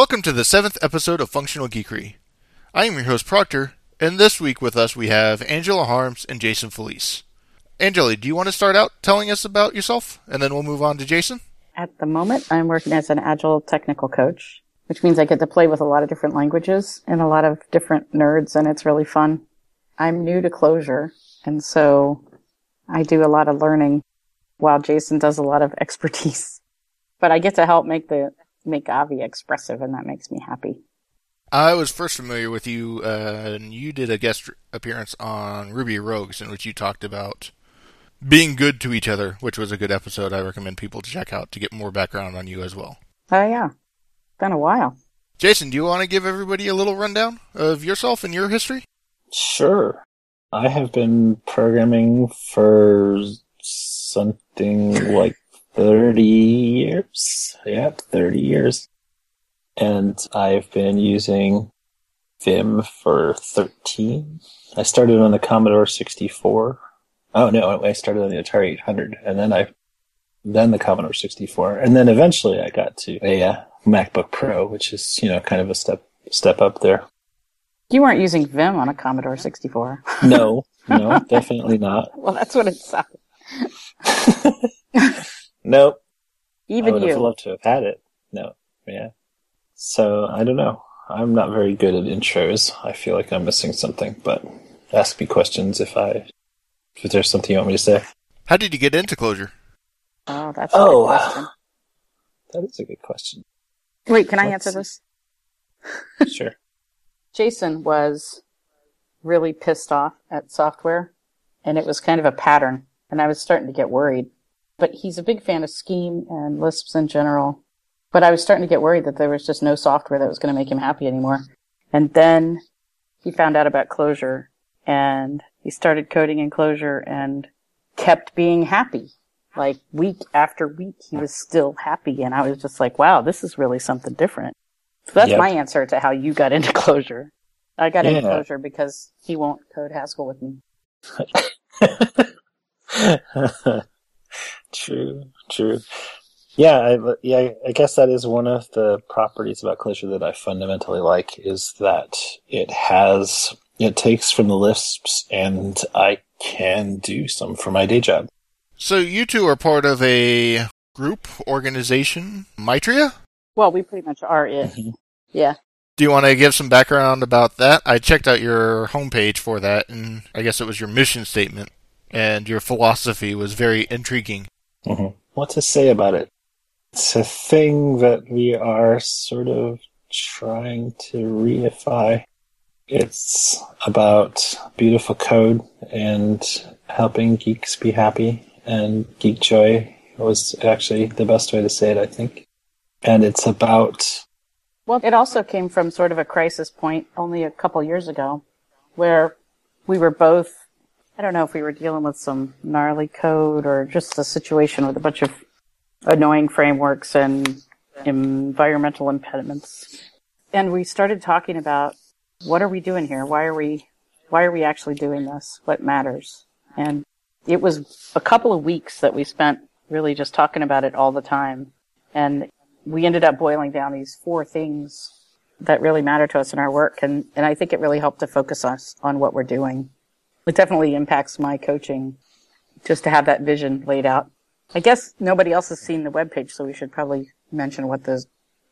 Welcome to the seventh episode of Functional Geekery. I am your host, Proctor, and this week with us we have Angela Harms and Jason Felice. Angela, do you want to start out telling us about yourself, and then we'll move on to Jason? At the moment, I'm working as an agile technical coach, which means I get to play with a lot of different languages and a lot of different nerds, and it's really fun. I'm new to Clojure, and so I do a lot of learning while Jason does a lot of expertise. But I get to help make the make Avi expressive, and that makes me happy. I was first familiar with you, uh, and you did a guest appearance on Ruby Rogues, in which you talked about being good to each other, which was a good episode. I recommend people to check out to get more background on you as well. Oh yeah, been a while. Jason, do you want to give everybody a little rundown of yourself and your history? Sure. I have been programming for something like 30 years. Yep, 30 years. And I've been using Vim for 13. I started on the Commodore 64. Oh no, I started on the Atari 800 and then I, then the Commodore 64. And then eventually I got to a uh, MacBook Pro, which is, you know, kind of a step, step up there. You weren't using Vim on a Commodore 64. No, no, definitely not. well, that's what it sounded. Nope. Even you. I would you. have loved to have had it. No, yeah. So I don't know. I'm not very good at intros. I feel like I'm missing something, but ask me questions if I if there's something you want me to say. How did you get into Clojure? Oh, that's a Oh. good question. Uh, that is a good question. Wait, can I Let's answer this? Sure. Jason was really pissed off at software, and it was kind of a pattern, and I was starting to get worried. But he's a big fan of Scheme and Lisps in general. But I was starting to get worried that there was just no software that was going to make him happy anymore. And then he found out about Clojure and he started coding in Clojure and kept being happy. Like week after week, he was still happy, and I was just like, "Wow, this is really something different." So that's Yep. my answer to how you got into Clojure. I got into Clojure because he won't code Haskell with me. true, true. Yeah, I, yeah. I guess that is one of the properties about Clojure that I fundamentally like is that it has it takes from the Lisps, and I can do some for my day job. So you two are part of a group organization, Maitria? Well, we pretty much are it. Mhm. Yeah. Do you want to give some background about that? I checked out your homepage for that, and I guess it was your mission statement, and your philosophy was very intriguing. Mhm. What to say about it? It's a thing that we are sort of trying to reify. It's about beautiful code and helping geeks be happy, and geek joy was actually the best way to say it, I think. And it's about Well, it also came from sort of a crisis point only a couple years ago where we were both, I don't know if we were dealing with some gnarly code or just a situation with a bunch of annoying frameworks and environmental impediments. And we started talking about what are we doing here? Why are we, why are we actually doing this? What matters? And it was a couple of weeks that we spent really just talking about it all the time. And we ended up boiling down these four things that really matter to us in our work. And, and I think it really helped to focus us on what we're doing. It definitely impacts my coaching just to have that vision laid out. I guess nobody else has seen the webpage, so we should probably mention what the,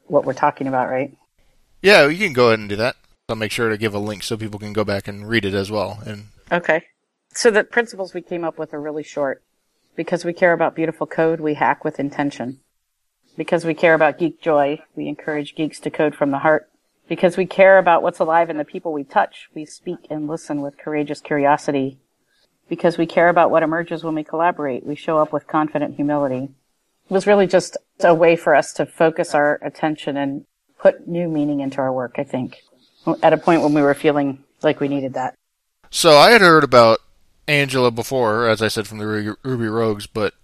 what we're talking about, right? Yeah, you can go ahead and do that. I'll make sure to give a link so people can go back and read it as well. And Okay. So the principles we came up with are really short. Because we care about beautiful code, we hack with intention. Because we care about geek joy, we encourage geeks to code from the heart. Because we care about what's alive in the people we touch, we speak and listen with courageous curiosity. Because we care about what emerges when we collaborate, we show up with confident humility. It was really just a way for us to focus our attention and put new meaning into our work, I think. At a point when we were feeling like we needed that. so I had heard about Angela before, as I said from the Ruby Rogues, but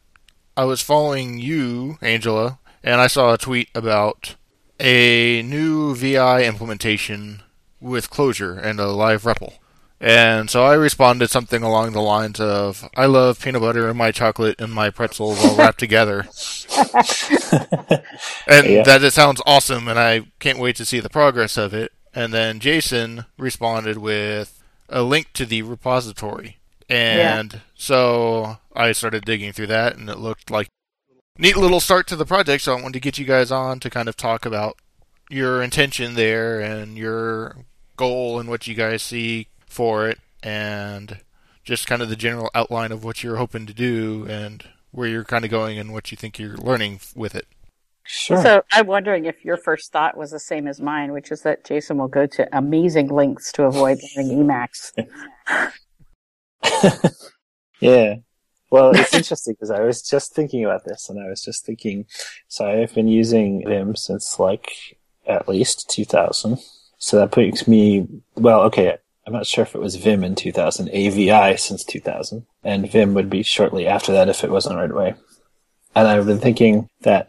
I was following you, Angela, and I saw a tweet about a new VI implementation with Clojure and a live REPL. And so I responded something along the lines of, I love peanut butter and my chocolate and my pretzels all wrapped together. and Yeah. that it sounds awesome and I can't wait to see the progress of it. And then Jason responded with a link to the repository. And so I started digging through that and it looked like neat little start to the project. So I wanted to get you guys on to kind of talk about your intention there and your goal and what you guys see for it and just kind of the general outline of what you're hoping to do and where you're kind of going and what you think you're learning with it. Sure. So I'm wondering if your first thought was the same as mine, which is that Jason will go to amazing lengths to avoid learning Emacs. yeah. Well, it's interesting because I was just thinking about this, and I was just thinking. So I've been using Vim since like at least 2000. So that puts me well. Okay, I'm not sure if it was Vim in 2000, AVI since 2000, and Vim would be shortly after that if it wasn't right away. And I've been thinking that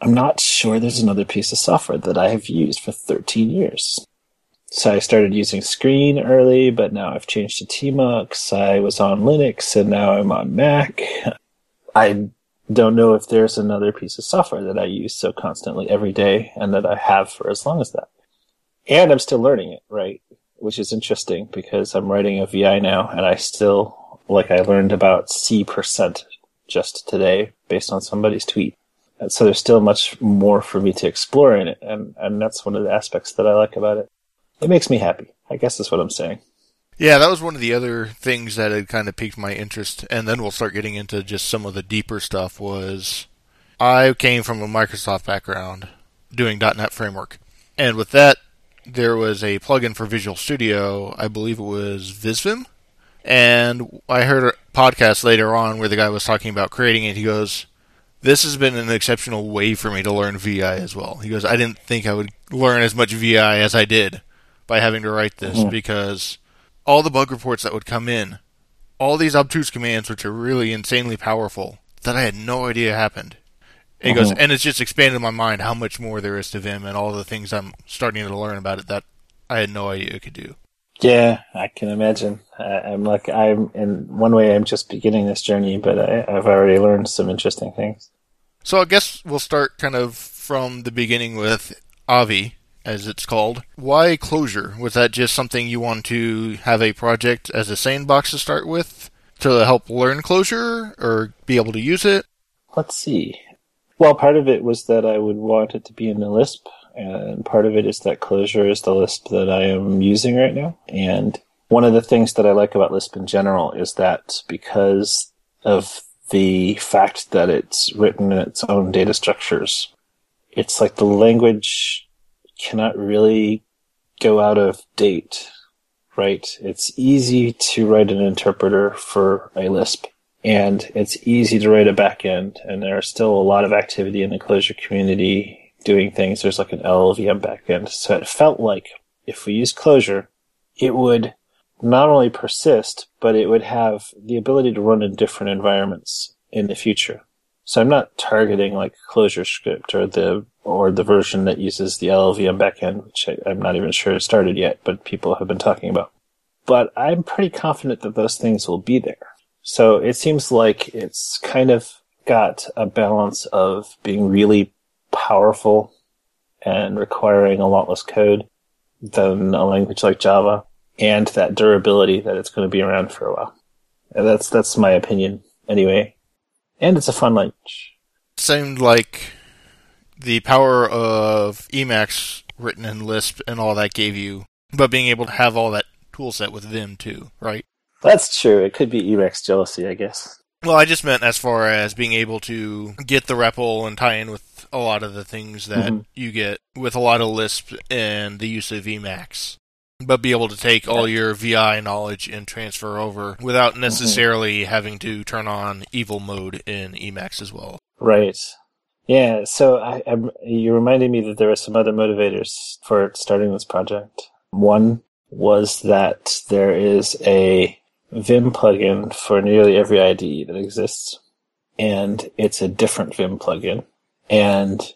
I'm not sure there's another piece of software that I have used for 13 years. So I started using Screen early, but now I've changed to Tmux. I was on Linux and now I'm on Mac. I don't know if there's another piece of software that I use so constantly every day and that I have for as long as that. And I'm still learning it, right? Which is interesting because I'm writing a VI now and I still, like I learned about C percent just today based on somebody's tweet. And so there's still much more for me to explore in it. And, and that's one of the aspects that I like about it it makes me happy. I guess that's what I'm saying. Yeah, that was one of the other things that had kind of piqued my interest, and then we'll start getting into just some of the deeper stuff. Was I came from a Microsoft background doing .NET framework, and with that, there was a plugin for Visual Studio. I believe it was VsVim, and I heard a podcast later on where the guy was talking about creating it. He goes, "This has been an exceptional way for me to learn VI as well." He goes, "I didn't think I would learn as much VI as I did." By having to write this Mhm. because all the bug reports that would come in, all these obtuse commands which are really insanely powerful that I had no idea happened. And he goes, and it's just expanded my mind how much more there is to Vim and all the things I'm starting to learn about it that I had no idea it could do. Yeah, I can imagine. I, I'm like I'm in one way. I'm just beginning this journey, but I, I've already learned some interesting things. So I guess we'll start kind of from the beginning with Avi, as it's called. Why Clojure? Was that just something you want to have a project as a sandbox to start with to help learn Clojure or be able to use it? Let's see. Well, part of it was that I would want it to be in the Lisp, and part of it is that Clojure is the Lisp that I am using right now. And one of the things that I like about Lisp in general is that because of the fact that it's written in its own data structures, it's like the language cannot really go out of date, right? It's easy to write an interpreter for a Lisp and it's easy to write a backend, and there's still a lot of activity in the Clojure community doing things. There's like an LLVM backend. So it felt like if we use Clojure, it would not only persist, but it would have the ability to run in different environments in the future. So I'm not targeting like ClojureScript or the or the version that uses the LLVM backend, which I, I'm not even sure started yet, but people have been talking about. But I'm pretty confident that those things will be there. So it seems like it's kind of got a balance of being really powerful and requiring a lot less code than a language like Java, and that durability that it's going to be around for a while. And that's that's my opinion anyway. And it's a fun language. seemed like the power of Emacs written in Lisp and all that gave you, but being able to have all that tool set with Vim too, right? That's true. It could be Emacs jealousy, I guess. Well, I just meant as far as being able to get the REPL and tie in with a lot of the things that Mhm. you get with a lot of Lisp and the use of Emacs. But be able to take all your VI knowledge and transfer over without necessarily having to turn on evil mode in Emacs as well. Right. Yeah. So I, I, you reminded me that there were some other motivators for starting this project. One was that there is a Vim plugin for nearly every IDE that exists, and it's a different Vim plugin, and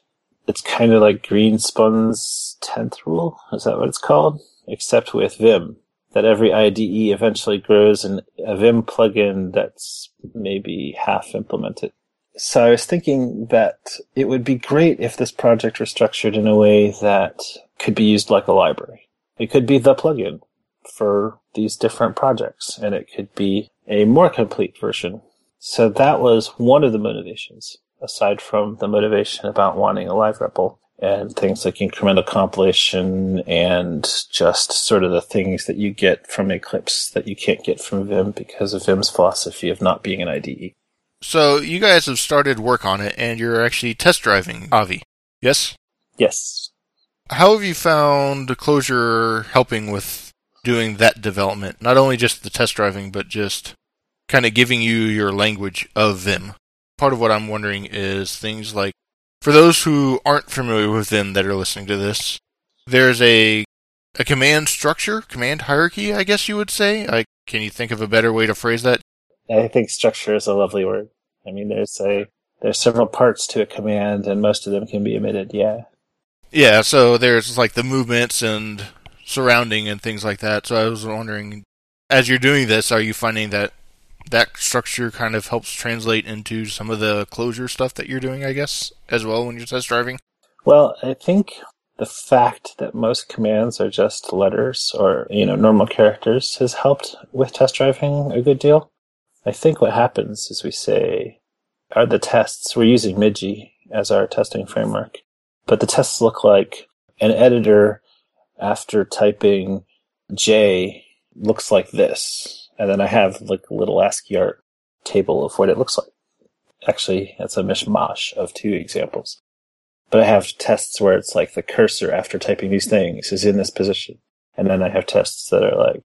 it's kind of like Greenspun's tenth rule. Is that what it's called? Except with Vim. that every IDE eventually grows in a Vim plugin that's maybe half implemented. So I was thinking that it would be great if this project were structured in a way that could be used like a library. It could be the plugin for these different projects, and it could be a more complete version. So that was one of the motivations, aside from the motivation about wanting a live REPL and things like incremental compilation and just sort of the things that you get from Eclipse that you can't get from Vim because of Vim's philosophy of not being an IDE. So you guys have started work on it, and you're actually test driving Avi. Yes. Yes. How have you found Clojure helping with doing that development? Not only just the test driving, but just kind of giving you your language of Vim. Part of what I'm wondering is things like for those who aren't familiar with Vim that are listening to this, there's a a command structure, command hierarchy, I guess you would say. I, can you think of a better way to phrase that? I think structure is a lovely word. I mean, there's a there's several parts to a command, and most of them can be omitted. Yeah. Yeah. So there's like the movements and surrounding and things like that. So I was wondering, as you're doing this, are you finding that that structure kind of helps translate into some of the Clojure stuff that you're doing, I guess, as well when you're test driving? Well, I think the fact that most commands are just letters or, you know, normal characters has helped with test driving a good deal. I think what happens is we say, are the tests, we're using Midje as our testing framework, but the tests look like an editor after typing J looks like this. And then I have like a little ASCII art table of what it looks like. Actually, it's a mishmash of two examples. But I have tests where it's like the cursor after typing these things is in this position. And then I have tests that are like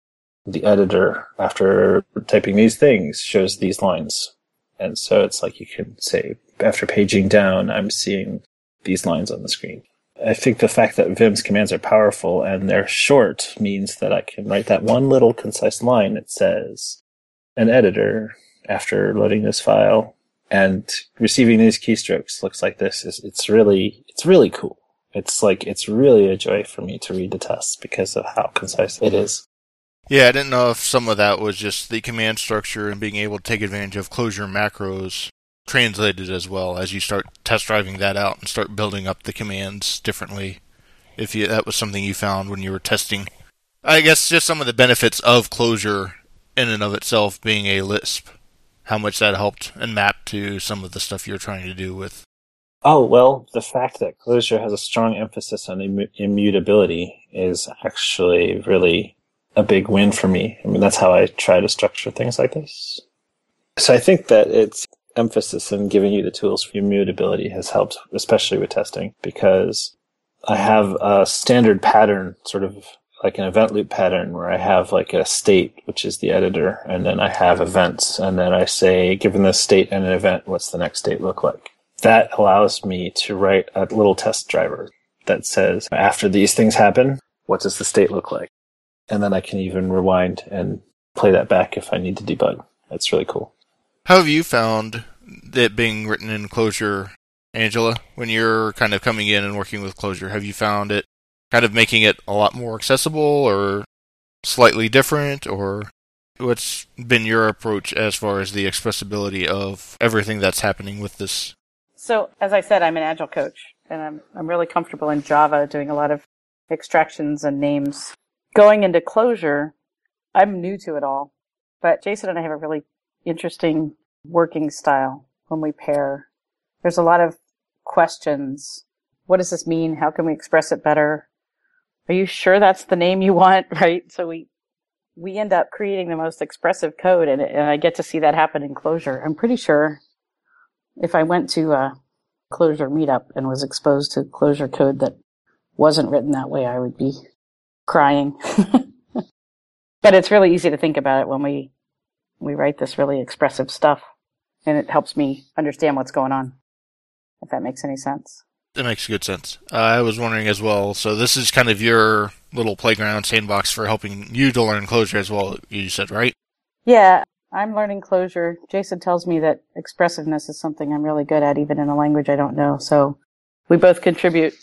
the editor after typing these things shows these lines. And so it's like you can say, after paging down, I'm seeing these lines on the screen. I think the fact that Vim's commands are powerful and they're short means that I can write that one little concise line that says, an editor, after loading this file and receiving these keystrokes looks like this is, it's really, it's really cool. It's like, it's really a joy for me to read the tests because of how concise it is. Yeah, I didn't know if some of that was just the command structure and being able to take advantage of Clojure macros translated as well as you start test driving that out and start building up the commands differently. If you, that was something you found when you were testing, I guess just some of the benefits of Clojure in and of itself being a Lisp, how much that helped and mapped to some of the stuff you're trying to do with. Oh, well, the fact that Clojure has a strong emphasis on Im- immutability is actually really a big win for me. I mean, that's how I try to structure things like this. So I think that its emphasis in giving you the tools for immutability has helped, especially with testing, because I have a standard pattern, sort of like an event loop pattern where I have like a state, which is the editor, and then I have events, and then I say, given this state and an event, what's the next state look like? That allows me to write a little test driver that says, after these things happen, what does the state look like? And then I can even rewind and play that back if I need to debug. That's really cool. How have you found it being written in Clojure, Angela? When you're kind of coming in and working with Clojure, have you found it kind of making it a lot more accessible or slightly different, or what's been your approach as far as the accessibility of everything that's happening with this? So, as I said, I'm an agile coach, and I'm I'm really comfortable in Java doing a lot of extractions and names going into Clojure, I'm new to it all, but Jason and I have a really interesting working style when we pair. There's a lot of questions. What does this mean? How can we express it better? Are you sure that's the name you want? Right. So we, we end up creating the most expressive code and, and I get to see that happen in Clojure. I'm pretty sure if I went to a Clojure meetup and was exposed to Clojure code that wasn't written that way, I would be crying. but it's really easy to think about it when we we write this really expressive stuff and it helps me understand what's going on. If that makes any sense. That makes good sense. Uh, I was wondering as well. So this is kind of your little playground sandbox for helping you to learn Clojure as well. You said right? Yeah, I'm learning Clojure Jason tells me that expressiveness is something I'm really good at, even in a language I don't know. So we both contribute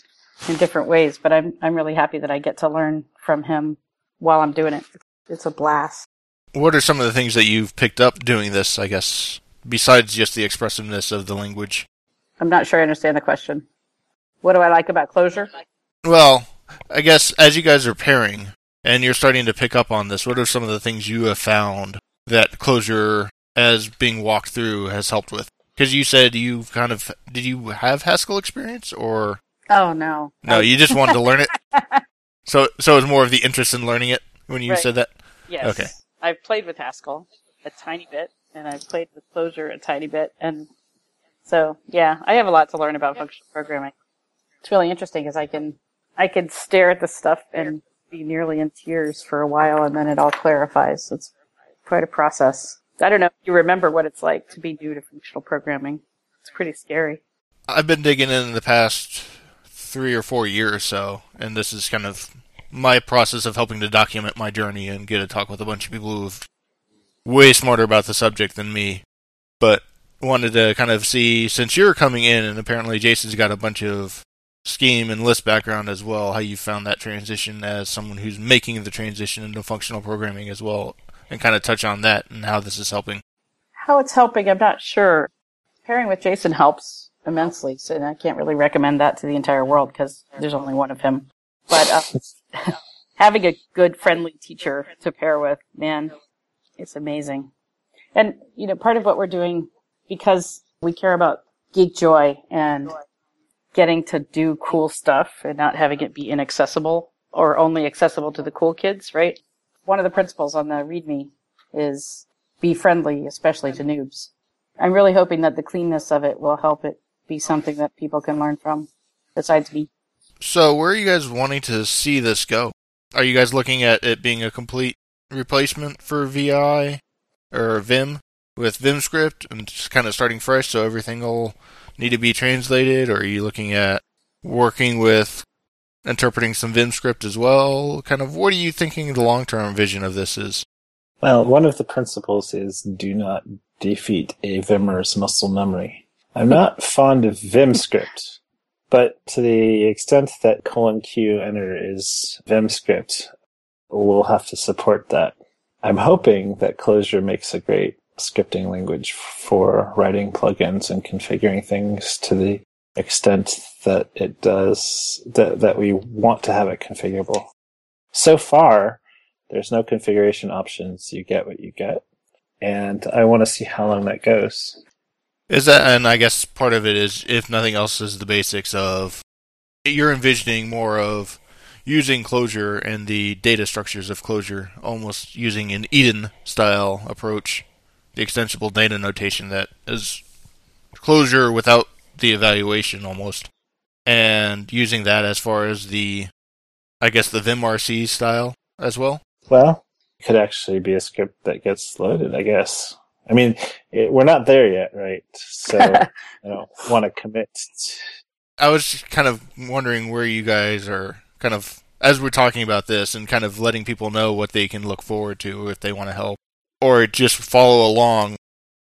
in different ways, but I'm I'm really happy that I get to learn from him while I'm doing it. It's a blast. What are some of the things that you've picked up doing this, I guess, besides just the expressiveness of the language? I'm not sure I understand the question. What do I like about Clojure? Well, I guess as you guys are pairing and you're starting to pick up on this, what are some of the things you have found that Clojure as being walked through, has helped with? Because you said you've kind of did you have Haskell experience or Oh no. no? You just wanted to learn it. So so it was more of the interest in learning it when you Right. said that. Yes. Okay. I've played with Haskell a tiny bit, and I've played with Clojure a tiny bit, and so yeah, I have a lot to learn about functional programming. It's really interesting because I can I can stare at the stuff and be nearly in tears for a while, and then it all clarifies. It's quite a process. I don't know if you remember what it's like to be new to functional programming. It's pretty scary. I've been digging in the past three or four years or so, and this is kind of my process of helping to document my journey and get to talk with a bunch of people who've way smarter about the subject than me. But wanted to kind of see since you're coming in, and apparently Jason's got a bunch of scheme and Lisp background as well, how you found that transition as someone who's making the transition into functional programming as well, and kind of touch on that and how this is helping. How it's helping, I'm not sure. Pairing with Jason helps immensely, so I can't really recommend that to the entire world because there's only one of him. But uh, having a good, friendly teacher to pair with, man, it's amazing. And you know, part of what we're doing because we care about geek joy and getting to do cool stuff and not having it be inaccessible or only accessible to the cool kids, right? One of the principles on the README is be friendly, especially to noobs. I'm really hoping that the cleanness of it will help it be something that people can learn from, besides me. So, where are you guys wanting to see this go? Are you guys looking at it being a complete replacement for VI or Vim with VimScript and just kind of starting fresh so everything will need to be translated? Or are you looking at working with interpreting some VimScript as well? Kind of what are you thinking the long term vision of this is? Well, one of the principles is do not defeat a Vimmer's muscle memory. I'm not fond of VimScript, but to the extent that colon Q enter is VimScript, we'll have to support that. I'm hoping that Clojure makes a great scripting language for writing plugins and configuring things to the extent that it does, that, that we want to have it configurable. So far, there's no configuration options. You get what you get. And I want to see how long that goes. Is that, and I guess part of it is, if nothing else, is the basics of you're envisioning more of using Clojure and the data structures of Clojure, almost using an EDN style approach, the extensible data notation that is Clojure without the evaluation almost, and using that as far as the, I guess, the VimRC style as well. Well, it could actually be a script that gets loaded, I guess. I mean, it, we're not there yet, right? So I don't want to commit. I was just kind of wondering where you guys are kind of as we're talking about this and kind of letting people know what they can look forward to if they want to help or just follow along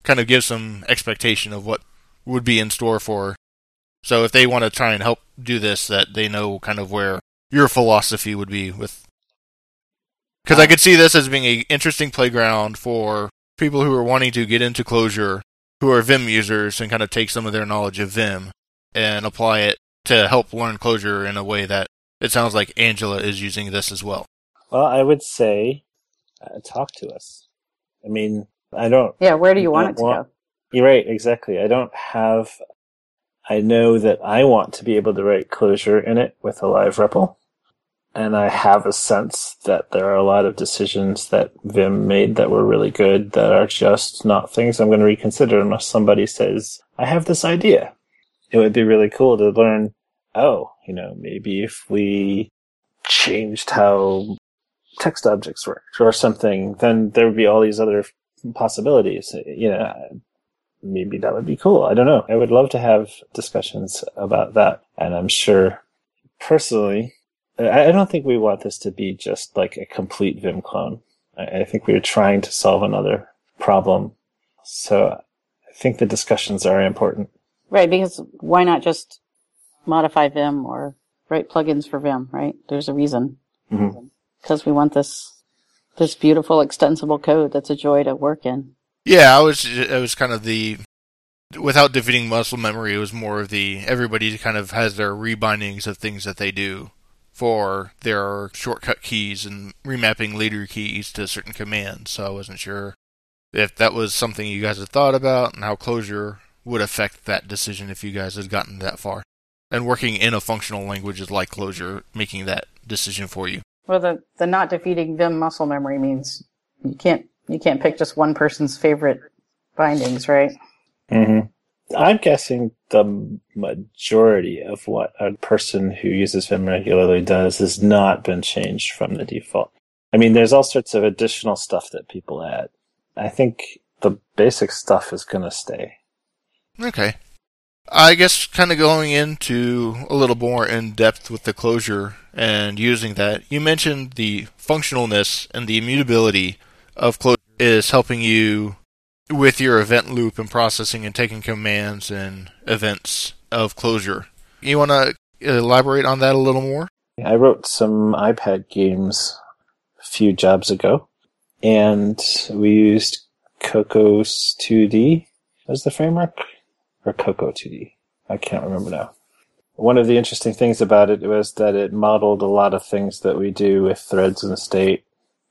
kind of give some expectation of what would be in store for so if they want to try and help do this that they know kind of where your philosophy would be with because I uh, could see this as being an interesting playground for people who are wanting to get into Clojure, who are Vim users, and kind of take some of their knowledge of Vim and apply it to help learn Clojure in a way that it sounds like Angela is using this as well. Well, I would say, uh, talk to us. I mean, I don't Yeah, where do you want it to Well, go? You're right, exactly. I don't have. I know that I want to be able to write Clojure in it with a live REPL. And I have a sense that there are a lot of decisions that Vim made that were really good that are just not things I'm going to reconsider unless somebody says, I have this idea. It would be really cool to learn, oh, you know, maybe if we changed how text objects worked or something, then there would be all these other possibilities. You know, maybe that would be cool. I don't know. I would love to have discussions about that. And I'm sure personally, I I don't think we want this to be just like a complete Vim clone. I I think we are trying to solve another problem. So I think the discussions are important. Right, because why not just modify Vim or write plugins for Vim, right? There's a reason. Mhm. Because we want this this beautiful extensible code that's a joy to work in. Yeah, I was it was kind of the without defeating muscle memory, it was more of the everybody kind of has their rebindings of things that they do for their shortcut keys and remapping leader keys to certain commands. So I wasn't sure if that was something you guys had thought about and how Clojure would affect that decision if you guys had gotten that far. And working in a functional language is like Clojure, making that decision for you. Well, the, the not defeating Vim muscle memory means you can't you can't pick just one person's favorite bindings, right? Mm-hmm. I'm guessing the majority of what a person who uses Vim regularly does has not been changed from the default. I mean, there's all sorts of additional stuff that people add. I think the basic stuff is going to stay. Okay. I guess kind of going into a little more in depth with the Clojure and using that, you mentioned the functionalness and the immutability of Clojure is helping you with your event loop and processing and taking commands and events of Clojure. You want to uh, elaborate on that a little more? I wrote some iPad games a few jobs ago, and we used Cocos 2D as the framework, or Cocoa 2D. I can't remember now. One of the interesting things about it was that it modeled a lot of things that we do with threads and state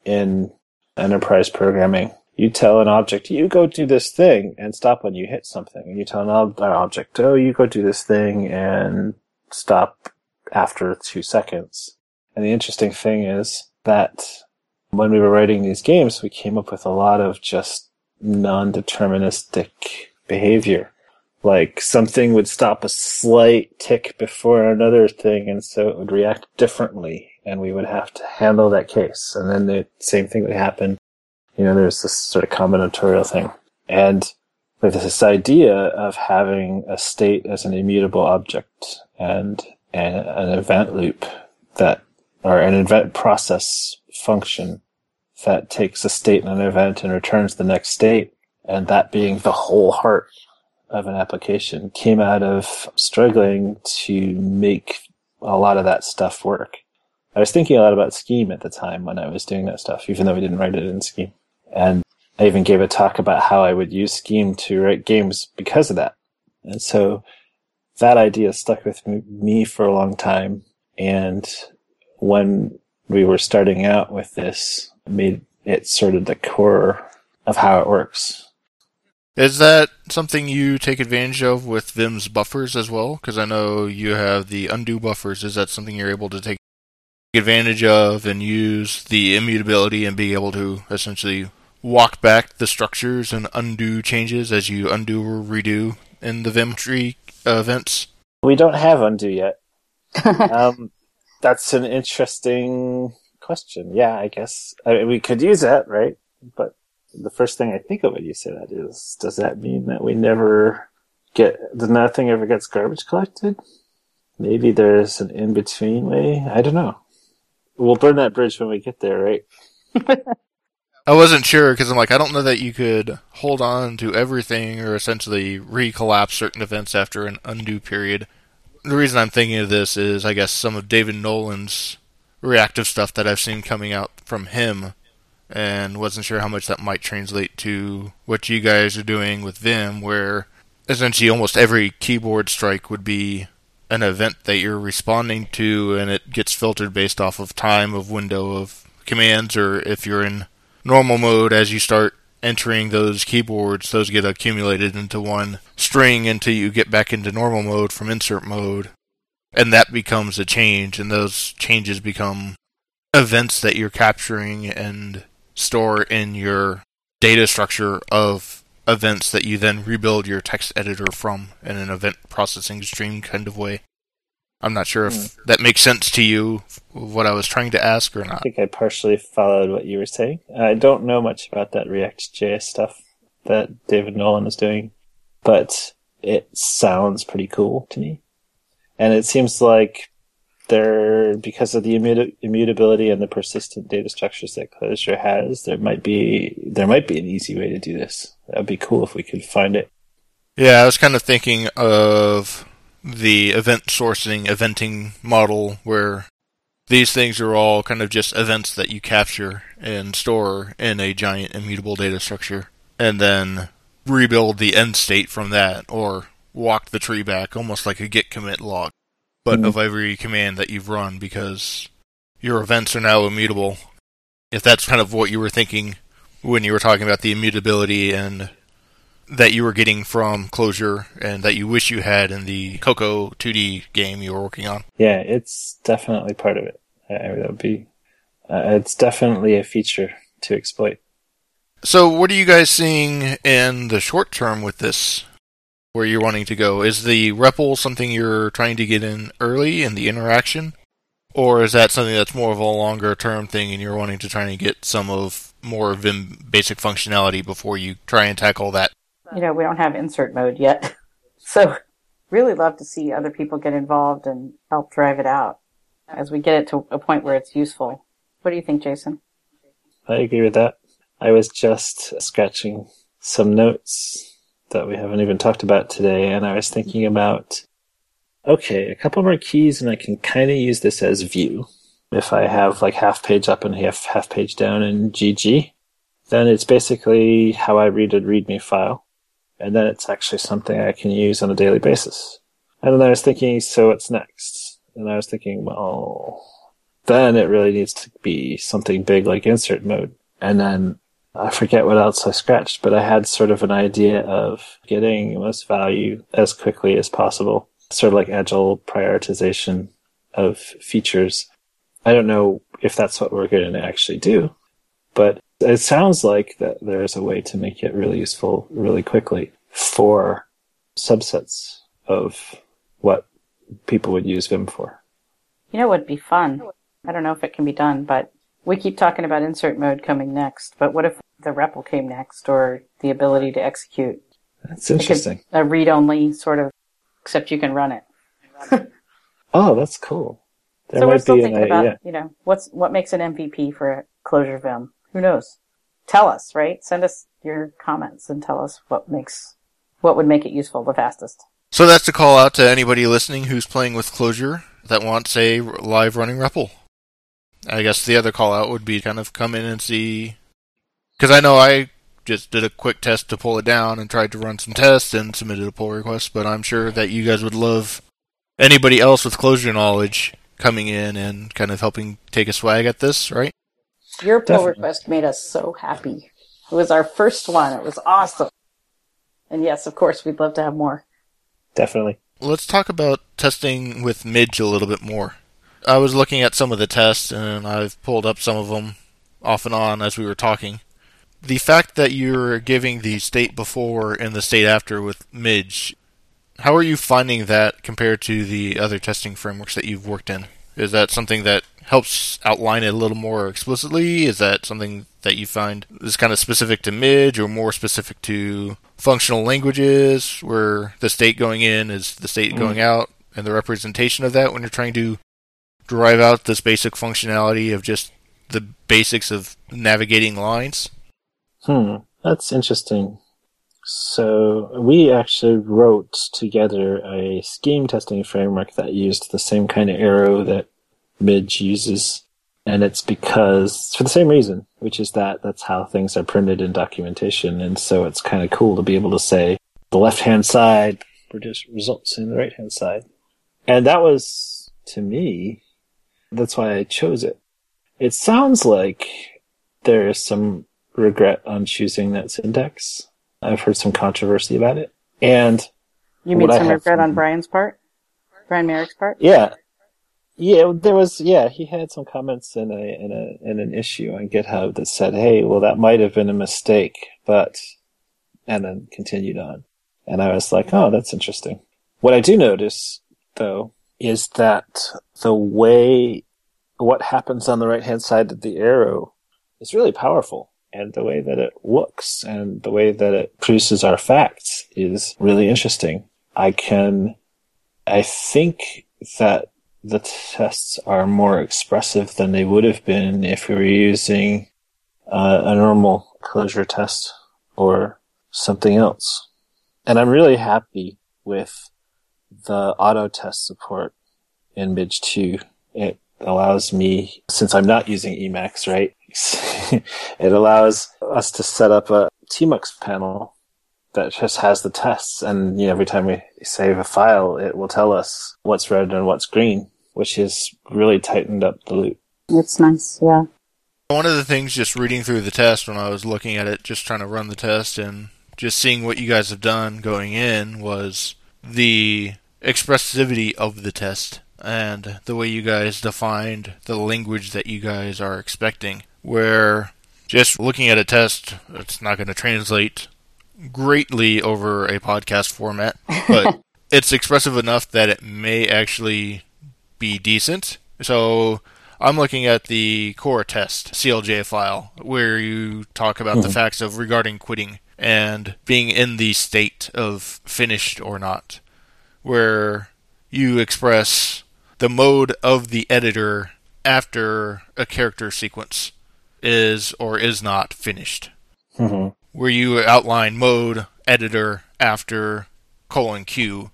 in enterprise programming you tell an object, you go do this thing and stop when you hit something. And you tell another object, oh, you go do this thing and stop after two seconds. And the interesting thing is that when we were writing these games, we came up with a lot of just non-deterministic behavior. Like something would stop a slight tick before another thing, and so it would react differently, and we would have to handle that case. And then the same thing would happen you know, there's this sort of combinatorial thing. And with this idea of having a state as an immutable object and, and an event loop that, or an event process function that takes a state and an event and returns the next state, and that being the whole heart of an application came out of struggling to make a lot of that stuff work. I was thinking a lot about Scheme at the time when I was doing that stuff, even though we didn't write it in Scheme. And I even gave a talk about how I would use Scheme to write games because of that. And so that idea stuck with me for a long time. And when we were starting out with this, made it sort of the core of how it works. Is that something you take advantage of with Vim's buffers as well? Because I know you have the undo buffers. Is that something you're able to take advantage of and use the immutability and be able to essentially walk back the structures and undo changes as you undo or redo in the Vim tree uh, events? We don't have undo yet. um, that's an interesting question. Yeah, I guess I mean, we could use that, right? But the first thing I think of when you say that is, does that mean that we never get, that nothing ever gets garbage collected? Maybe there's an in between way. I don't know. We'll burn that bridge when we get there, right? I wasn't sure because I'm like, I don't know that you could hold on to everything or essentially recollapse certain events after an undo period. The reason I'm thinking of this is, I guess, some of David Nolen's reactive stuff that I've seen coming out from him, and wasn't sure how much that might translate to what you guys are doing with Vim, where essentially almost every keyboard strike would be an event that you're responding to, and it gets filtered based off of time of window of commands, or if you're in normal mode, as you start entering those keyboards, those get accumulated into one string until you get back into normal mode from insert mode. And that becomes a change, and those changes become events that you're capturing and store in your data structure of events that you then rebuild your text editor from in an event processing stream kind of way. I'm not sure if mm. that makes sense to you, what I was trying to ask or not. I think I partially followed what you were saying. I don't know much about that React.js stuff that David Nolen is doing, but it sounds pretty cool to me. And it seems like there, because of the immutability and the persistent data structures that Clojure has, there might be there might be an easy way to do this. That'd be cool if we could find it. Yeah, I was kind of thinking of the event sourcing, eventing model where these things are all kind of just events that you capture and store in a giant immutable data structure, and then rebuild the end state from that, or walk the tree back, almost like a git commit log, but Mhm. of every command that you've run because your events are now immutable. If that's kind of what you were thinking when you were talking about the immutability and that you were getting from Clojure and that you wish you had in the Coco 2D game you were working on. Yeah, it's definitely part of it. Uh, that would be. Uh, it's definitely a feature to exploit. So, what are you guys seeing in the short term with this? Where you're wanting to go? Is the REPL something you're trying to get in early in the interaction? Or is that something that's more of a longer term thing and you're wanting to try and get some of more Vim basic functionality before you try and tackle that? You know, we don't have insert mode yet. So really love to see other people get involved and help drive it out as we get it to a point where it's useful. What do you think, Jason? I agree with that. I was just scratching some notes that we haven't even talked about today, and I was thinking about okay, a couple more keys, and I can kind of use this as view. If I have like half page up and half half page down in GG, then it's basically how I read a README file, and then it's actually something I can use on a daily basis. And then I was thinking, so what's next? And I was thinking, well, then it really needs to be something big like insert mode. And then I forget what else I scratched, but I had sort of an idea of getting the most value as quickly as possible, sort of like agile prioritization of features. I don't know if that's what we're going to actually do, but it sounds like that there's a way to make it really useful really quickly for subsets of what people would use Vim for. You know what would be fun? I don't know if it can be done, but we keep talking about insert mode coming next. But what if the REPL came next or the ability to execute? That's interesting. A read only sort of, except you can run it. Oh, that's cool. There so we're still thinking about, idea. you know, what's what makes an MVP for a Clojure Vim? Who knows? Tell us, right? Send us your comments and tell us what makes what would make it useful the fastest. So that's to call out to anybody listening who's playing with Clojure that wants a live running REPL. I guess the other call out would be kind of come in and see. Because I know I just did a quick test to pull it down and tried to run some tests and submitted a pull request, but I'm sure that you guys would love anybody else with Clojure knowledge coming in and kind of helping take a swag at this, right? Your pull Definitely. request made us so happy. It was our first one. It was awesome. And yes, of course, we'd love to have more. Definitely. Let's talk about testing with Midje a little bit more. I was looking at some of the tests and I've pulled up some of them off and on as we were talking. The fact that you're giving the state before and the state after with Midje, how are you finding that compared to the other testing frameworks that you've worked in? Is that something that helps outline it a little more explicitly? Is that something that you find is kind of specific to Midje or more specific to functional languages where the state going in is the state Mm. going out and the representation of that when you're trying to drive out this basic functionality of just the basics of navigating lines? Hmm, that's interesting. So we actually wrote together a scheme testing framework that used the same kind of arrow that Midje uses. And it's because, for the same reason, which is that that's how things are printed in documentation. And so it's kind of cool to be able to say the left hand side produces results in the right hand side. And that was, to me, that's why I chose it. It sounds like there is some regret on choosing that syntax. I've heard some controversy about it. And You mean some regret on Brian's part? Brian Marick's part? yeah, yeah, there was, yeah, he had some comments in a, in a, in an issue on GitHub that said, Hey, well, that might have been a mistake, but, and then continued on. And I was like, Oh, that's interesting. What I do notice though is that the way what happens on the right hand side of the arrow is really powerful. And the way that it looks and the way that it produces our facts is really interesting. I can, I think that the tests are more expressive than they would have been if we were using uh, a normal Clojure test or something else. And I'm really happy with the auto test support in Midje 2. It allows me, since I'm not using Emacs, right? it allows us to set up a tmux panel that just has the tests, and you know, every time we save a file, it will tell us what's red and what's green, which has really tightened up the loop. It's nice, yeah. One of the things just reading through the test when I was looking at it, just trying to run the test and just seeing what you guys have done going in was the expressivity of the test and the way you guys defined the language that you guys are expecting. Where just looking at a test, it's not going to translate greatly over a podcast format, but it's expressive enough that it may actually be decent. So I'm looking at the core test CLJ file where you talk about mm-hmm. the facts of regarding quitting and being in the state of finished or not, where you express the mode of the editor after a character sequence is or is not finished. Mm-hmm. Where you outline mode editor after colon Q,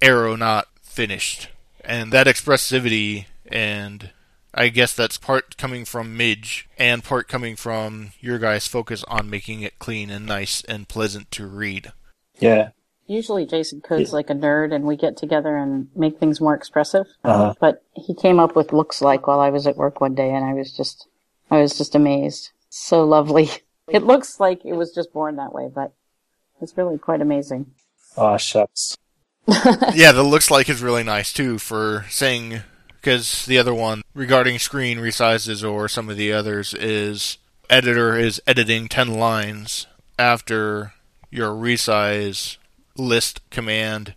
arrow not finished. And that expressivity and I guess that's part coming from Midje and part coming from your guys' focus on making it clean and nice and pleasant to read. Yeah. Usually Jason codes yeah. like a nerd and we get together and make things more expressive. Uh-huh. But he came up with looks like while I was at work one day and I was just, I was just amazed. So lovely. It looks like it was just born that way, but it's really quite amazing. Aw, oh, shucks. yeah, the looks like is really nice too for saying because the other one regarding screen resizes or some of the others is editor is editing 10 lines after your resize list command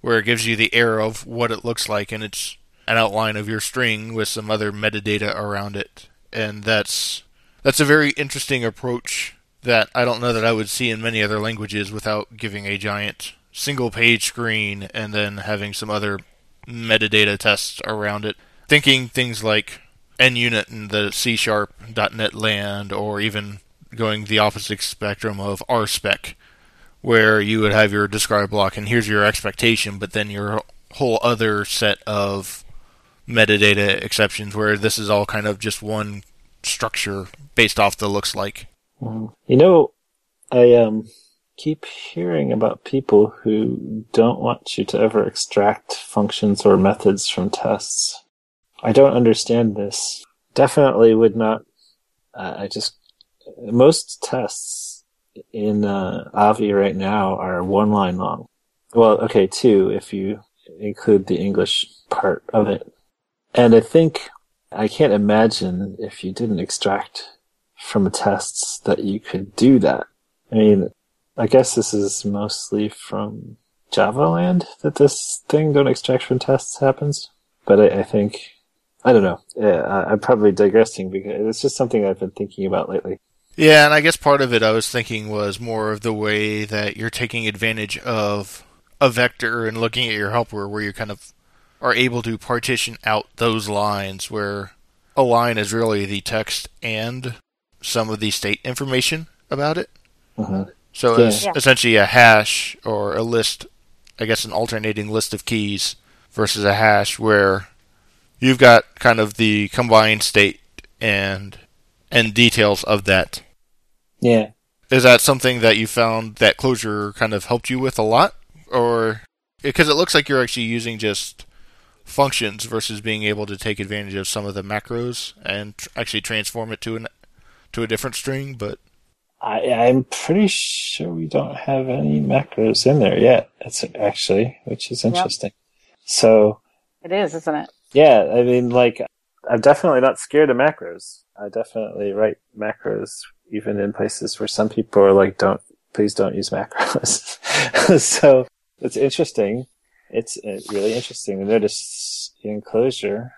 where it gives you the error of what it looks like and it's an outline of your string with some other metadata around it and that's that's a very interesting approach that I don't know that I would see in many other languages without giving a giant single page screen and then having some other metadata tests around it, thinking things like NUnit and the C Sharp .NET land, or even going the opposite spectrum of RSpec, where you would have your describe block and here's your expectation, but then your whole other set of metadata exceptions, where this is all kind of just one structure based off the looks like. You know, I um keep hearing about people who don't want you to ever extract functions or methods from tests. I don't understand this. Definitely would not. Uh, I just most tests in uh, Avi right now are one line long. Well, okay, two if you include the English part of it. And I think I can't imagine if you didn't extract from tests that you could do that. I mean, I guess this is mostly from Java land that this thing don't extract from tests happens. But I, I think, I don't know. Yeah, I'm probably digressing because it's just something I've been thinking about lately. Yeah, and I guess part of it I was thinking was more of the way that you're taking advantage of a vector and looking at your helper where you're kind of are able to partition out those lines where a line is really the text and some of the state information about it. Mm-hmm. So yeah. it's yeah. essentially a hash or a list, I guess an alternating list of keys versus a hash where you've got kind of the combined state and and details of that. Yeah. Is that something that you found that Clojure kind of helped you with a lot or because it looks like you're actually using just functions versus being able to take advantage of some of the macros and tr- actually transform it to an to a different string, but I, I'm pretty sure we don't have any macros in there yet. It's actually, which is interesting. Yep. So it is, isn't it? Yeah, I mean, like, I'm definitely not scared of macros. I definitely write macros even in places where some people are like, "Don't, please don't use macros." so it's interesting. It's uh, really interesting to notice in Clojure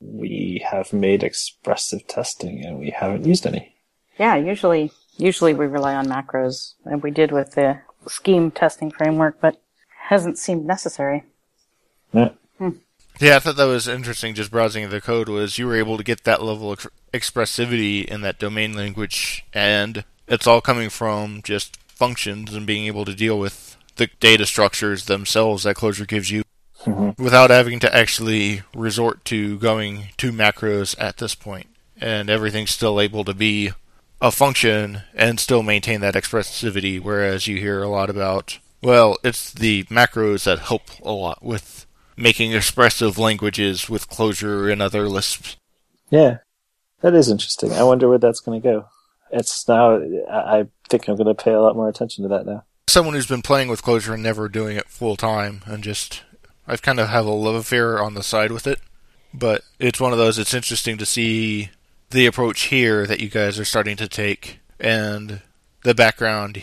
we have made expressive testing and we haven't used any. Yeah, usually Usually we rely on macros, and we did with the scheme testing framework, but hasn't seemed necessary. Yeah. Hmm. Yeah, I thought that was interesting. Just browsing the code was you were able to get that level of expressivity in that domain language, and it's all coming from just functions and being able to deal with the data structures themselves that Clojure gives you. Mhm. without having to actually resort to going to macros at this point, and everything's still able to be a function and still maintain that expressivity. Whereas you hear a lot about, well, it's the macros that help a lot with making expressive languages with Clojure and other Lisps. Yeah, that is interesting. I wonder where that's going to go. It's now. I think I'm going to pay a lot more attention to that now. Someone who's been playing with Clojure and never doing it full time, and just I've kind of have a love affair on the side with it. But it's one of those. It's interesting to see the approach here that you guys are starting to take, and the background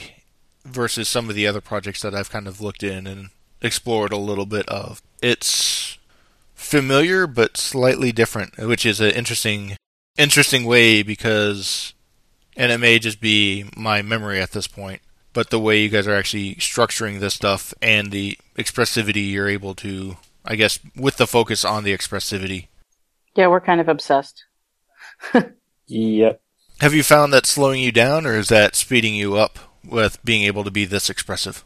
versus some of the other projects that I've kind of looked in and explored a little bit of. It's familiar but slightly different, which is an interesting interesting way because and it may just be my memory at this point, but the way you guys are actually structuring this stuff and the expressivity you're able to I guess with the focus on the expressivity. Yeah, we're kind of obsessed. Yep. Have you found that slowing you down or is that speeding you up with being able to be this expressive?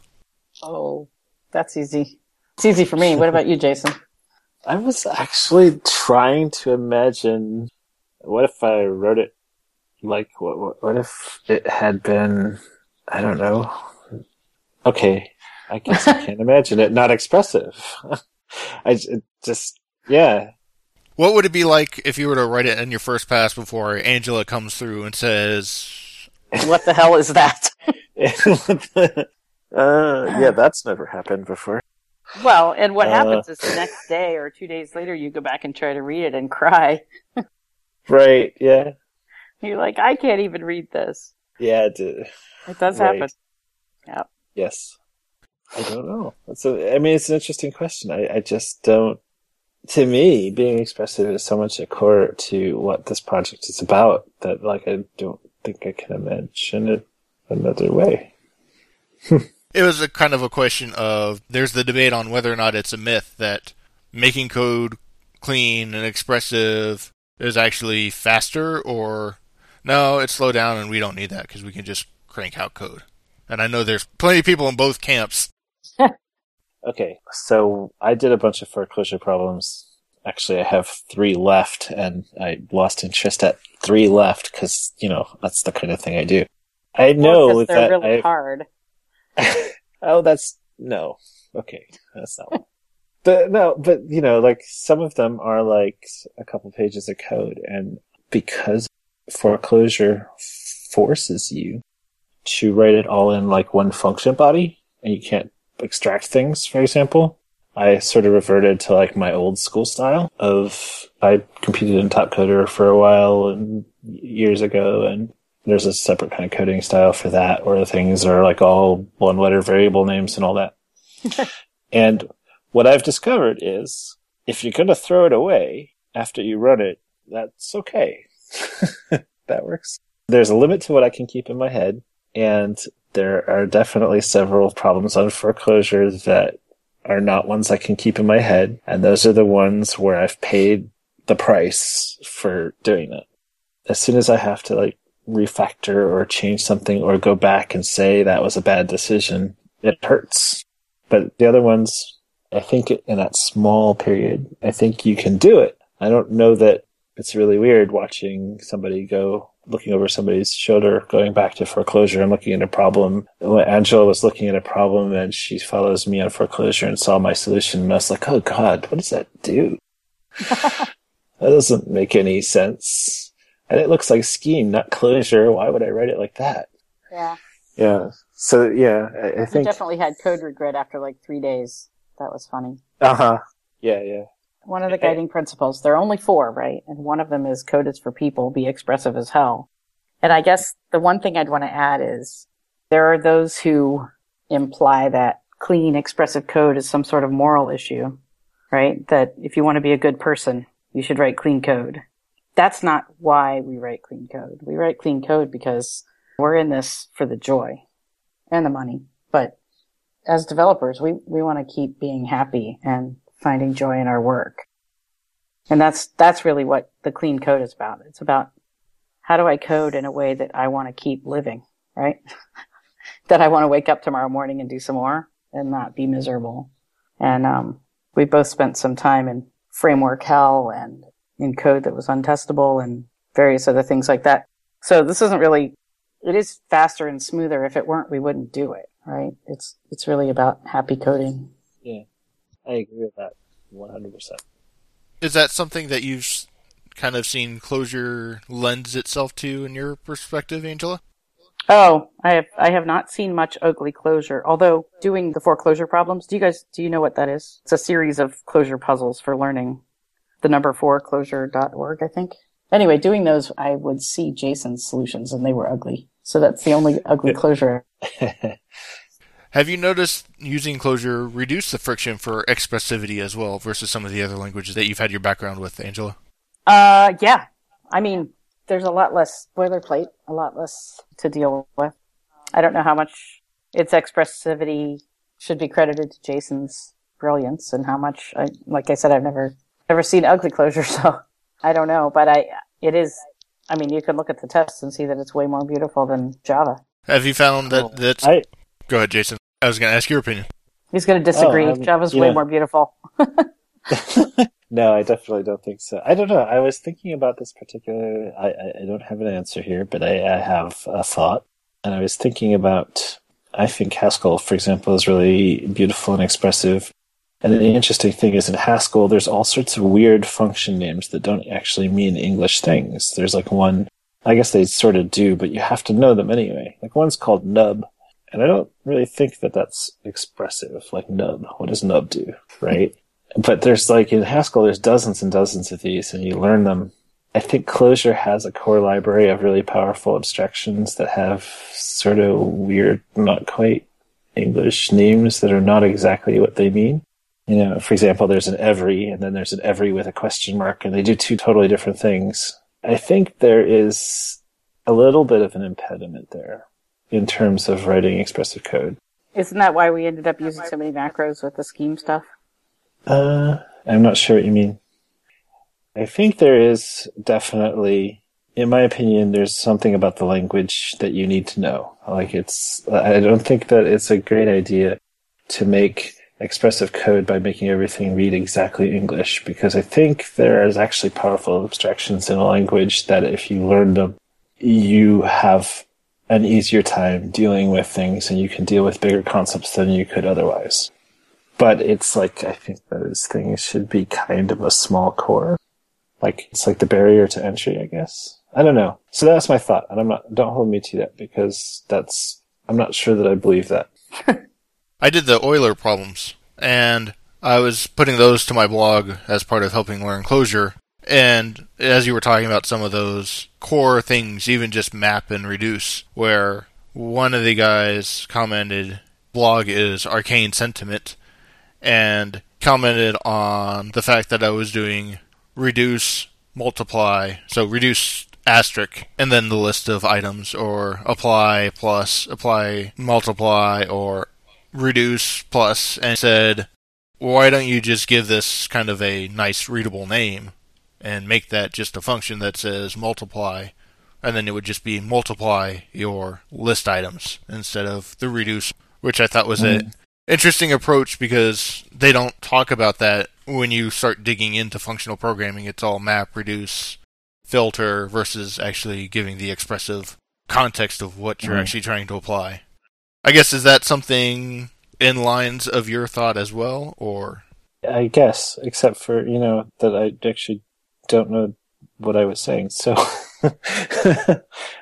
Oh, that's easy. It's easy for me. What about you, Jason? I was actually trying to imagine what if I wrote it like what what, what if it had been I don't know. Okay, I guess I can't imagine it not expressive. I just yeah. What would it be like if you were to write it in your first pass before Angela comes through and says, What the hell is that? uh, yeah, that's never happened before. Well, and what Uh. happens is the next day or two days later, you go back and try to read it and cry. Right? Yeah. You're like, I can't even read this. Yeah. It. It does Right. happen. Yeah. Yes. I don't know. That's a, I mean, it's an interesting question. I, I just don't. To me, being expressive is so much a core to what this project is about that, like, I don't think I can imagine it another way. It was a kind of a question of there's the debate on whether or not it's a myth that making code clean and expressive is actually faster or no, it's slow down and we don't need that because we can just crank out code. And I know there's plenty of people in both camps. Okay, so I did a bunch of 4Clojure problems. Actually, I have three left, and I lost interest at three left because you know that's the kind of thing I do. I know Well, 'cause they're that really I, hard. oh, that's no. Okay, that's not. one. but no, but you know, like some of them are like a couple pages of code, and because 4Clojure forces you to write it all in like one function body, and you can't extract things, for example. I sort of reverted to like my old school style of I competed in Top Coder for a while and years ago, and there's a separate kind of coding style for that where the things are like all one letter variable names and all that. and what I've discovered is if you're going to throw it away after you run it, that's okay. that works. There's a limit to what I can keep in my head, and there are definitely several problems on 4Clojure that are not ones I can keep in my head, and those are the ones where I've paid the price for doing it. As soon as I have to like refactor or change something or go back and say that was a bad decision, it hurts. But the other ones, I think in that small period, I think you can do it. I don't know that it's really weird watching somebody go looking over somebody's shoulder, going back to 4Clojure and looking at a problem. When Angela was looking at a problem and she follows me on 4Clojure and saw my solution, and I was like, oh God, what does that do? that doesn't make any sense. And it looks like scheme, not Clojure. Why would I write it like that? Yeah. Yeah. So yeah, I, I I think. definitely had code regret after like three days. That was funny. Uh huh. Yeah, yeah. One of the guiding principles, there are only four, right? And one of them is code is for people, be expressive as hell. And I guess the one thing I'd want to add is there are those who imply that clean, expressive code is some sort of moral issue, right? That if you want to be a good person, you should write clean code. That's not why we write clean code. We write clean code because we're in this for the joy and the money. But as developers, we, we want to keep being happy and finding joy in our work. And that's, that's really what the clean code is about. It's about how do I code in a way that I want to keep living, right? that I want to wake up tomorrow morning and do some more and not be miserable. And, um, we both spent some time in framework hell and in code that was untestable and various other things like that. So this isn't really, it is faster and smoother. If it weren't, we wouldn't do it, right? It's, it's really about happy coding. Yeah, I agree with that 100%. Is that something that you've kind of seen Clojure lends itself to in your perspective, Angela? Oh, I have, I have not seen much ugly Clojure, although doing the 4Clojure problems, do you guys, do you know what that is? It's a series of Clojure puzzles for learning the number four clojure.org, I think. Anyway, doing those, I would see Jason's solutions and they were ugly. So that's the only ugly Clojure. Have you noticed using Clojure reduce the friction for expressivity as well versus some of the other languages that you've had your background with, Angela? Uh, yeah. I mean, there's a lot less boilerplate, a lot less to deal with. I don't know how much its expressivity should be credited to Jason's brilliance and how much, I, like I said, I've never, never seen ugly Clojure, so I don't know, but I, it is, I mean, you can look at the tests and see that it's way more beautiful than Java. Have you found that that's. I, Go ahead, Jason. I was going to ask your opinion. He's going to disagree. um, Java's you way more beautiful. no, I definitely don't think so. I don't know. I was thinking about this particular. I, I, I don't have an answer here, but I, I have a thought, and I was thinking about. I think Haskell, for example, is really beautiful and expressive. And the interesting thing is in Haskell, there's all sorts of weird function names that don't actually mean English things. There's like one, I guess they sort of do, but you have to know them anyway. Like one's called nub, and I don't really think that that's expressive. Like nub, what does nub do, right? but there's like in Haskell, there's dozens and dozens of these, and you learn them. I think Clojure has a core library of really powerful abstractions that have sort of weird, not quite English names that are not exactly what they mean. You know, for example, there's an every, and then there's an every with a question mark, and they do two totally different things. I think there is a little bit of an impediment there in terms of writing expressive code. Isn't that why we ended up using so many macros with the scheme stuff? Uh, I'm not sure what you mean. I think there is definitely, in my opinion, there's something about the language that you need to know. Like it's, I don't think that it's a great idea to make expressive code by making everything read exactly English because I think there is actually powerful abstractions in a language that if you learn them, you have an easier time dealing with things and you can deal with bigger concepts than you could otherwise but it's like I think those things should be kind of a small core. Like it's like the barrier to entry, I guess. I don't know. So that's my thought, and I'm not. Don't hold me to that because that's. I'm not sure that I believe that. I did the Euler problems, and I was putting those to my blog as part of helping learn Clojure. And as you were talking about some of those core things, even just map and reduce, where one of the guys commented, blog is arcane sentiment, and commented on the fact that I was doing reduce, multiply, so reduce asterisk, and then the list of items, or apply plus, apply multiply, or reduce plus, and said, why don't you just give this kind of a nice readable name and make that just a function that says multiply, and then it would just be multiply your list items instead of the reduce, which I thought was an interesting approach because they don't talk about that when you start digging into functional programming. It's all map, reduce, filter versus actually giving the expressive context of what you're Mhm. actually trying to apply. I guess is that something in lines of your thought as well, or I guess, except for you know that I actually don't know what I was saying, so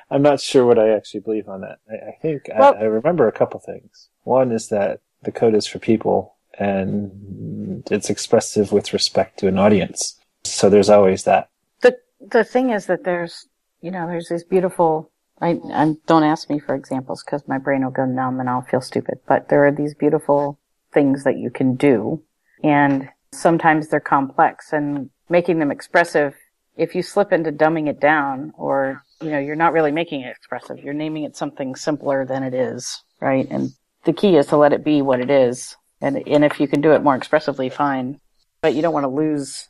I'm not sure what I actually believe on that. I, I think Well- I, I remember a couple things. One is that the code is for people, and it's expressive with respect to an audience. So there's always that. the the thing is that there's you know there's these beautiful I, I don't ask me for examples because my brain will go numb and I'll feel stupid but there are these beautiful things that you can do and sometimes they're complex and making them expressive if you slip into dumbing it down or you know you're not really making it expressive you're naming it something simpler than it is right and the key is to let it be what it is and and if you can do it more expressively fine but you don't want to lose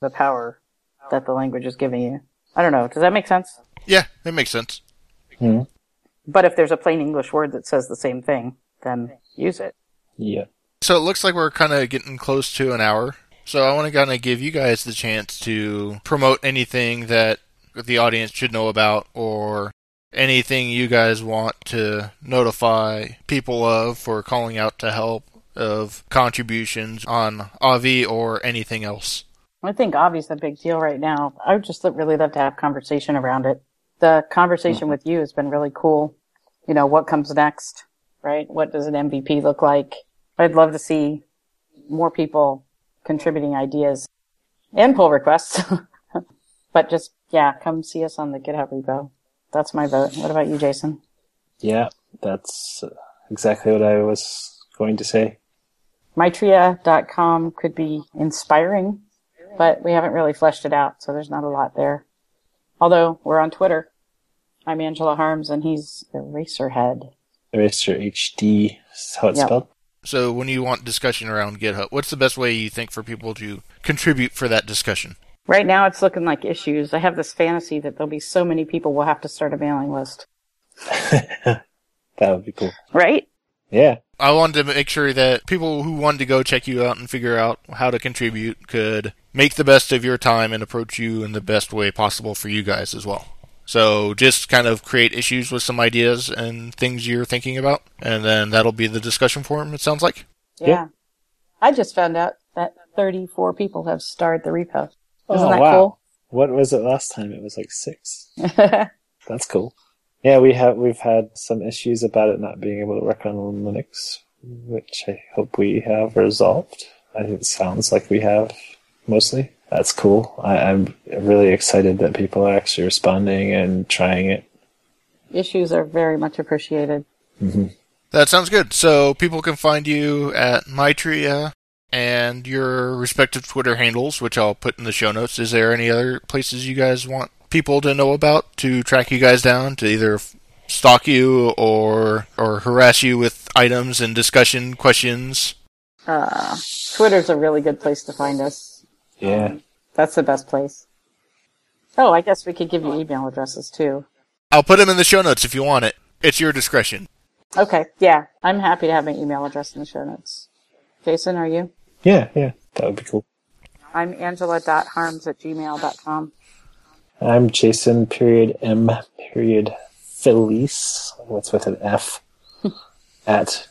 the power that the language is giving you. I don't know. Does that make sense? yeah, it makes sense. Hmm. But if there's a plain English word that says the same thing, then use it. Yeah. So it looks like we're kind of getting close to an hour. So I want to kind of give you guys the chance to promote anything that the audience should know about or anything you guys want to notify people of for calling out to help of contributions on Avi or anything else. I think Avi's a big deal right now. I would just really love to have conversation around it. The conversation mm-hmm. with you has been really cool. You know, what comes next, right? What does an MVP look like? I'd love to see more people contributing ideas and pull requests. but just, yeah, come see us on the GitHub repo. That's my vote. What about you, Jason? Yeah, that's exactly what I was going to say. Maitria.com could be inspiring, but we haven't really fleshed it out, so there's not a lot there. Although we're on Twitter. I'm Angela Harms and he's Eraserhead. Eraser HD is how it's Yep. spelled. So when you want discussion around GitHub, what's the best way you think for people to contribute for that discussion? Right now it's looking like issues. I have this fantasy that there'll be so many people we'll have to start a mailing list. that would be cool. Right? Yeah. I wanted to make sure that people who wanted to go check you out and figure out how to contribute could make the best of your time and approach you in the best way possible for you guys as well. So just kind of create issues with some ideas and things you're thinking about, and then that'll be the discussion forum, it sounds like. Yeah. Yeah. I just found out that 34 people have starred the repo. Oh, Isn't oh, that wow. What was it last time? It was like six. That's cool. Yeah, we have we've had some issues about it not being able to work on Linux, which I hope we have resolved. I think it sounds like we have mostly. That's cool. I, I'm really excited that people are actually responding and trying it. issues are very much appreciated. That sounds good. So people can find you at Maitria and your respective Twitter handles, which I'll put in the show notes. Is there any other places you guys want people to know about to track you guys down to either stalk you or or harass you with items and discussion questions? Uh, Twitter's a really good place to find us. Yeah. That's the best place. Oh, I guess we could give you email addresses too. I'll put them in the show notes if you want it. It's your discretion. Okay, yeah. I'm happy to have my email address in the show notes. Jason, are you? Yeah, yeah. That would be cool. I'm angela.harms at gmail.com. I'm Jason period M period Felice. What's with an F? at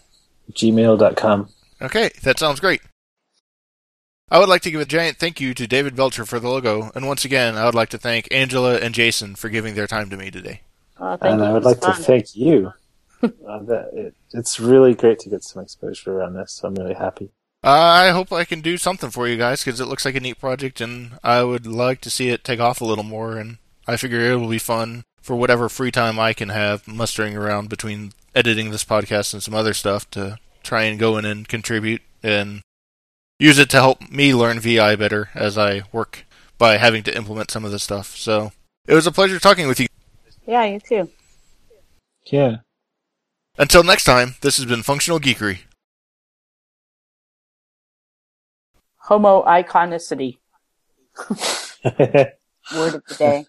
gmail.com. Okay, that sounds great. I would like to give a giant thank you to David Belcher for the logo, and once again, I would like to thank Angela and Jason for giving their time to me today. Uh, and you. I would It was like to thank you. uh, it, it's really great to get some exposure around this. So I'm really happy. I hope I can do something for you guys because it looks like a neat project, and I would like to see it take off a little more. And I figure it will be fun for whatever free time I can have mustering around between editing this podcast and some other stuff to try and go in and contribute and use it to help me learn VI better as I work by having to implement some of this stuff. So it was a pleasure talking with you. Yeah, you too. Yeah. Until next time, this has been Functional Geekery. Homoiconicity. Word of the day.